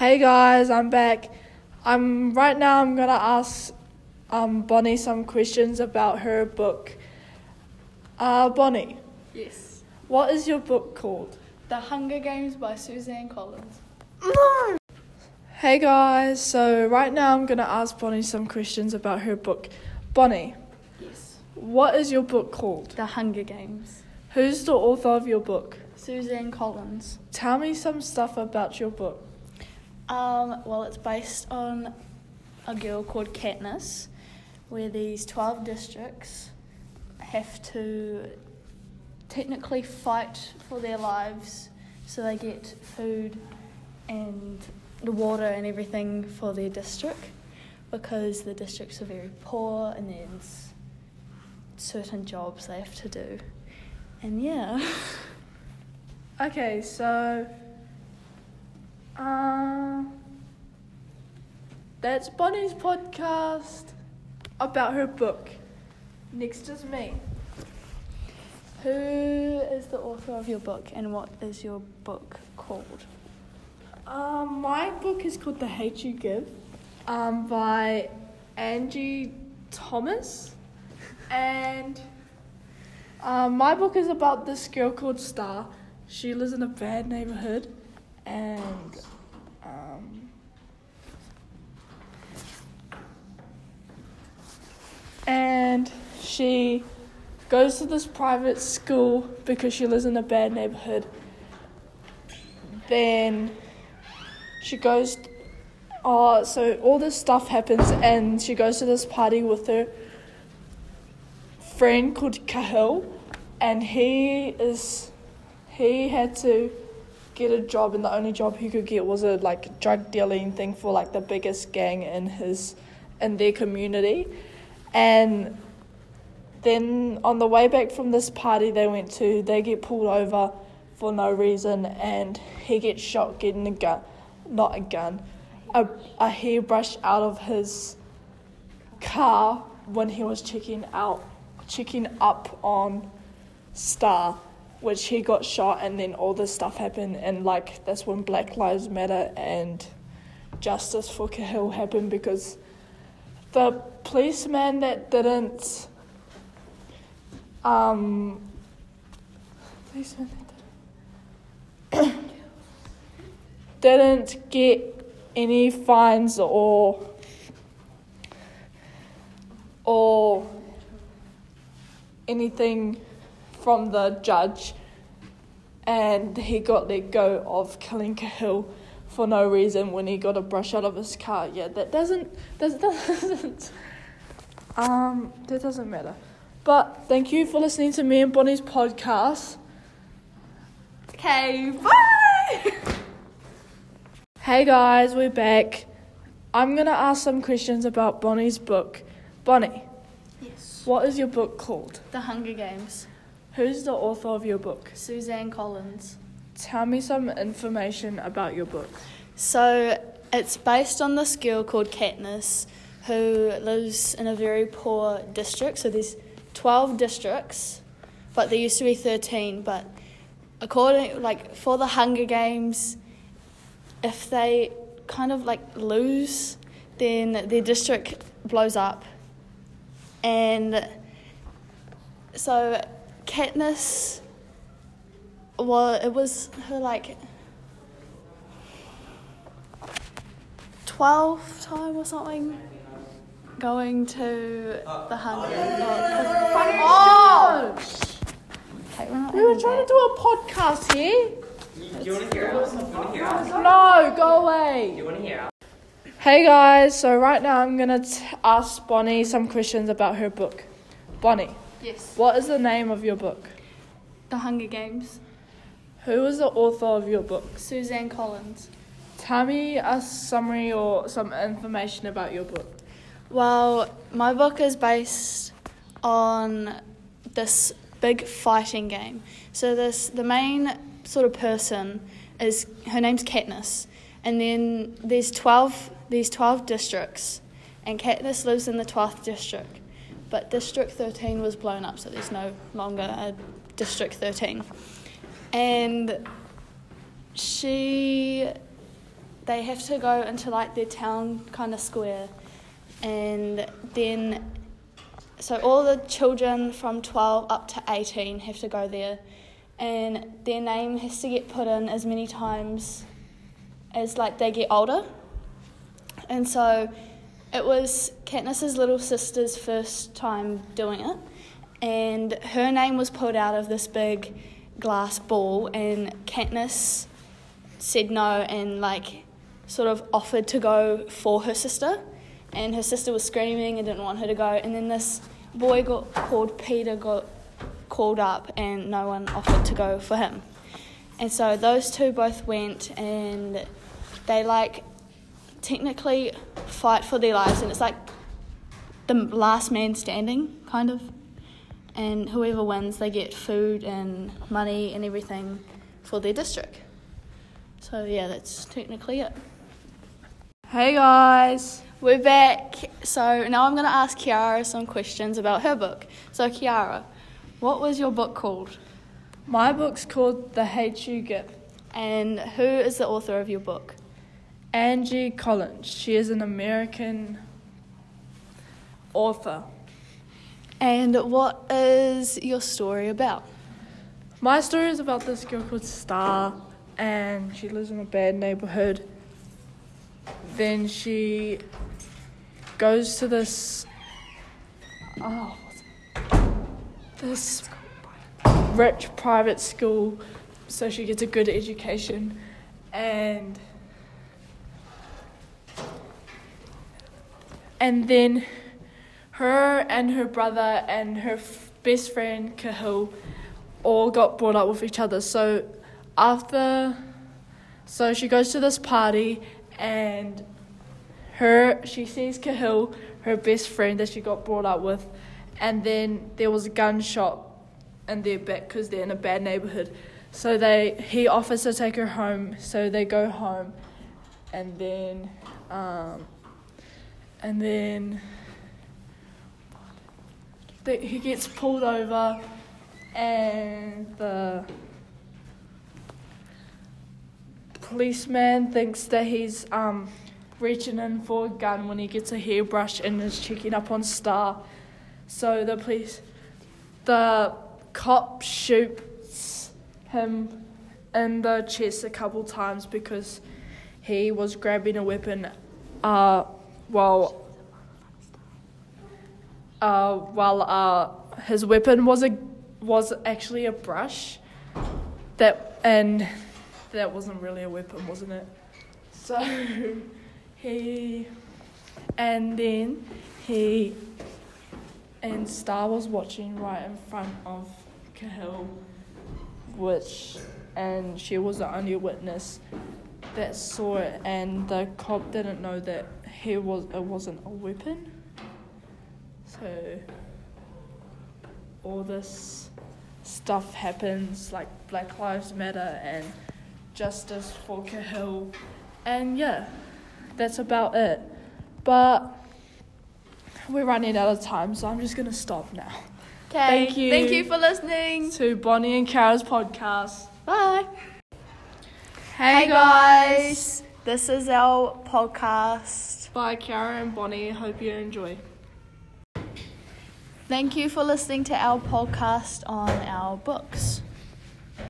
Hey guys, I'm back. I'm right now. I'm gonna ask um, Bonnie some questions about her book. Uh, Bonnie, Yes. what is your book called? The Hunger Games by Suzanne Collins. No. Hey guys, so right now I'm gonna ask Bonnie some questions about her book. Bonnie, Yes. what is your book called? The Hunger Games. Who's the author of your book? Suzanne Collins. Tell me some stuff about your book. Um, well, it's based on a girl called Katniss, where these 12 districts have to technically fight for their lives so they get food and the water and everything for their district because the districts are very poor and there's certain jobs they have to do. And yeah. Okay, so uh, that's Bonnie's podcast about her book. Next is me. Who is the author of your book and what is your book called? Um, my book is called The Hate You Give um, by Angie Thomas. And um, my book is about this girl called Starr. She lives in a bad neighborhood. And um, and she goes to this private school because she lives in a bad neighborhood. Then she goes oh so all this stuff happens and she goes to this party with her friend called Khalil, and he is he had to get a job and the only job he could get was a like drug dealing thing for like the biggest gang in his in their community. And then on the way back from this party they went to they get pulled over for no reason and he gets shot getting a gun not a gun a, a hairbrush out of his car when he was checking out checking up on Starr which he got shot and then all this stuff happened and like that's when black lives matter and justice for Khalil happened because the policeman that didn't um policeman didn't, didn't get any fines or or anything from the judge and he got let go of killing Khalil for no reason when he got a brush out of his car. Yeah, that doesn't that doesn't um that doesn't matter. But thank you for listening to me and Bonnie's podcast. Okay, bye! Hey guys, we're back. I'm gonna ask some questions about Bonnie's book. Bonnie, Yes. what is your book called? The Hunger Games. Who's the author of your book? Suzanne Collins. Tell me some information about your book. So it's based on this girl called Katniss who lives in a very poor district. So there's 12 districts, but there used to be 13. But according, like for the Hunger Games, if they kind of like lose, then their district blows up. And so Katniss, well, it was her like 12th time or something going to the Hunger oh, Games. Oh, okay, we're not We were having trying to do a podcast here. Do you want to hear us? You want to hear us? No, go away. You want to hear us? Hey guys, so right now I'm gonna t- ask Bonnie some questions about her book. Bonnie, Yes. what is the name of your book? The Hunger Games. Who is the author of your book? Suzanne Collins. Tell me a summary or some information about your book. Well, my book is based on this big fighting game. So this the main sort of person is her name's Katniss, and then there's twelve these twelve districts, and Katniss lives in the twelfth district, but District thirteen was blown up, so there's no longer a District thirteen, and she they have to go into like their town kind of square, and then so all the children from 12 up to 18 have to go there, and their name has to get put in as many times as like they get older, and so it was Katniss's little sister's first time doing it, and her name was pulled out of this big glass ball, and Katniss said no and like sort of offered to go for her sister, and her sister was screaming and didn't want her to go, and then this boy got called Peeta got called up, and no one offered to go for him, and so those two both went and they like technically fight for their lives, and it's like the last man standing, kind of. And whoever wins, they get food and money and everything for their district. So, yeah, that's technically it. Hey guys. We're back. So, now I'm going to ask Kiara some questions about her book. So, Kiara, what was your book called? My book's called The Hate You Give. And who is the author of your book? Angie Collins. She is an American author. And what is your story about? My story is about this girl called Starr, and she lives in a bad neighborhood. Then she goes to this. Oh. This rich private school, so she gets a good education, and and then her and her brother and her f- best friend Khalil all got brought up with each other. So after, so she goes to this party and her she sees Khalil, her best friend that she got brought up with, and then there was a gunshot in their back because they're in a bad neighborhood. So they he offers to take her home. So they go home, and then, um, and then the, he gets pulled over, and the policeman thinks that he's um, reaching in for a gun when he gets a hairbrush and is checking up on Starr. So the police, the cop shoots him in the chest a couple times because he was grabbing a weapon uh, while uh, while uh, his weapon was a was actually a brush that and that wasn't really a weapon, wasn't it? So he and then he and Starr was watching right in front of Khalil, which and she was the only witness that saw it, and the cop didn't know that he was it wasn't a weapon. So all this stuff happens, like Black Lives Matter and justice for Khalil, and yeah, that's about it. But we're running out of time, so I'm just gonna stop now. Okay. Thank you. Thank you for listening. To Bonnie and Kara's podcast. Bye. Hey guys, this is our podcast. by Kara and Bonnie. Hope you enjoy. Thank you for listening to our podcast on our books.